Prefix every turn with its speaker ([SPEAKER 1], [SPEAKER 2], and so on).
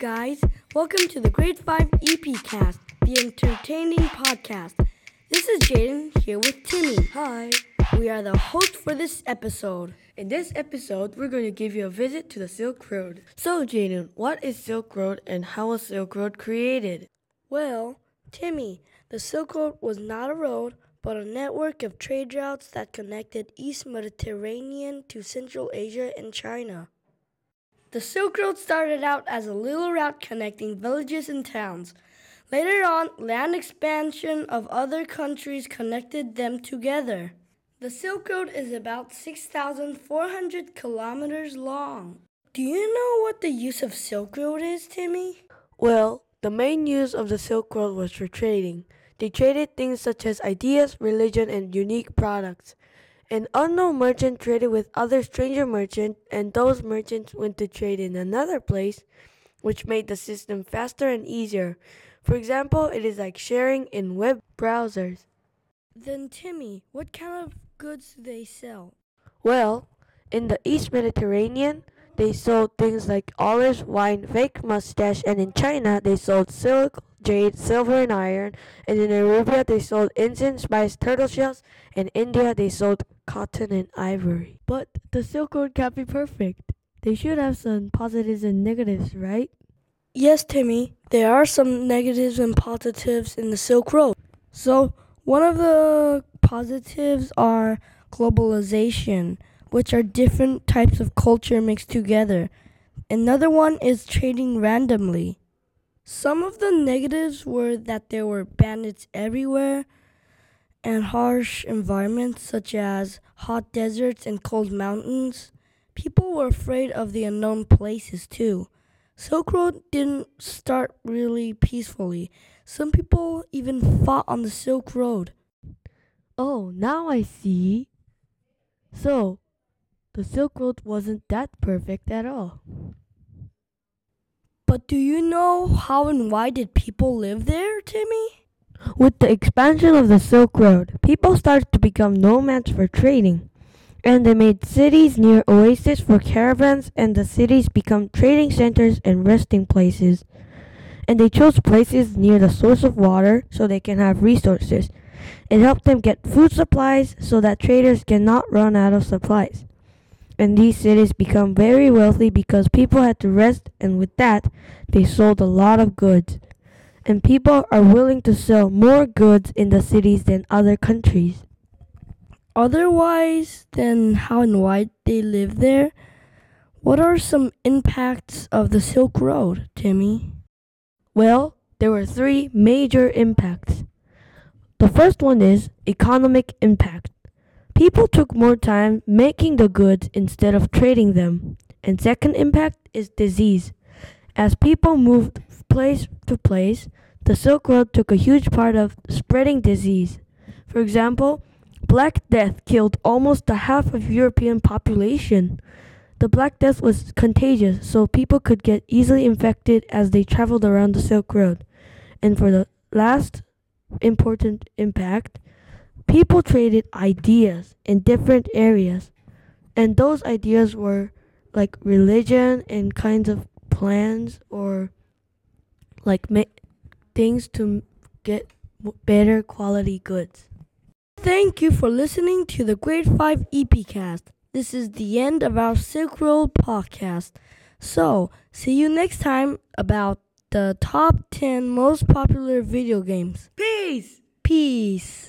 [SPEAKER 1] guys. Welcome to the Grade 5 EP Cast, the entertaining podcast. This is Jaden here with Timmy.
[SPEAKER 2] Hi.
[SPEAKER 1] We are the host for this episode.
[SPEAKER 2] In this episode, we're going to give you a visit to the Silk Road. So, Jaden, what is Silk Road and how was Silk Road created?
[SPEAKER 1] Well, Timmy, the Silk Road was not a road, but a network of trade routes that connected East Mediterranean to Central Asia and China. The Silk Road started out as a little route connecting villages and towns. Later on, land expansion of other countries connected them together. The Silk Road is about 6,400 kilometers long. Do you know what the use of Silk Road is, Timmy?
[SPEAKER 2] Well, the main use of the Silk Road was for trading. They traded things such as ideas, religion, and unique products. An unknown merchant traded with other stranger merchants, and those merchants went to trade in another place, which made the system faster and easier. For example, it is like sharing in web browsers.
[SPEAKER 1] Then, Timmy, what kind of goods do they sell?
[SPEAKER 2] Well, in the East Mediterranean, they sold things like olives, wine, fake mustache, and in China, they sold silk, jade, silver, and iron. And in Arabia, they sold incense, spice, turtle shells. In India, they sold cotton and ivory. But the Silk Road can't be perfect. They should have some positives and negatives, right?
[SPEAKER 1] Yes, Timmy, there are some negatives and positives in the Silk Road. So, one of the positives are globalization, which are different types of culture mixed together. Another one is trading randomly. Some of the negatives were that there were bandits everywhere and harsh environments such as hot deserts and cold mountains. People were afraid of the unknown places too. Silk Road didn't start really peacefully. Some people even fought on the Silk Road.
[SPEAKER 2] Oh, now I see. So, the Silk Road wasn't that perfect at all.
[SPEAKER 1] But do you know how and why did people live there, Timmy?
[SPEAKER 2] With the expansion of the Silk Road, people started to become nomads for trading. And they made cities near oases for caravans, and the cities become trading centers and resting places. And they chose places near the source of water so they can have resources. It helped them get food supplies so that traders cannot run out of supplies and these cities become very wealthy because people had to rest, and with that, they sold a lot of goods. And people are willing to sell more goods in the cities than other countries.
[SPEAKER 1] Otherwise, than how and why they live there, what are some impacts of the Silk Road, Timmy?
[SPEAKER 2] Well, there were three major impacts. The first one is economic impact. People took more time making the goods instead of trading them. And second impact is disease. As people moved place to place, the Silk Road took a huge part of spreading disease. For example, Black Death killed almost the half of European population. The Black Death was contagious, so people could get easily infected as they traveled around the Silk Road. And for the last important impact, people traded ideas in different areas, and those ideas were like religion and kinds of plans or like things to get better quality goods.
[SPEAKER 1] Thank you for listening to the Grade 5 EPcast. This is the end of our Silk Road podcast. So, see you next time about the top 10 most popular video games.
[SPEAKER 2] Peace!
[SPEAKER 1] Peace.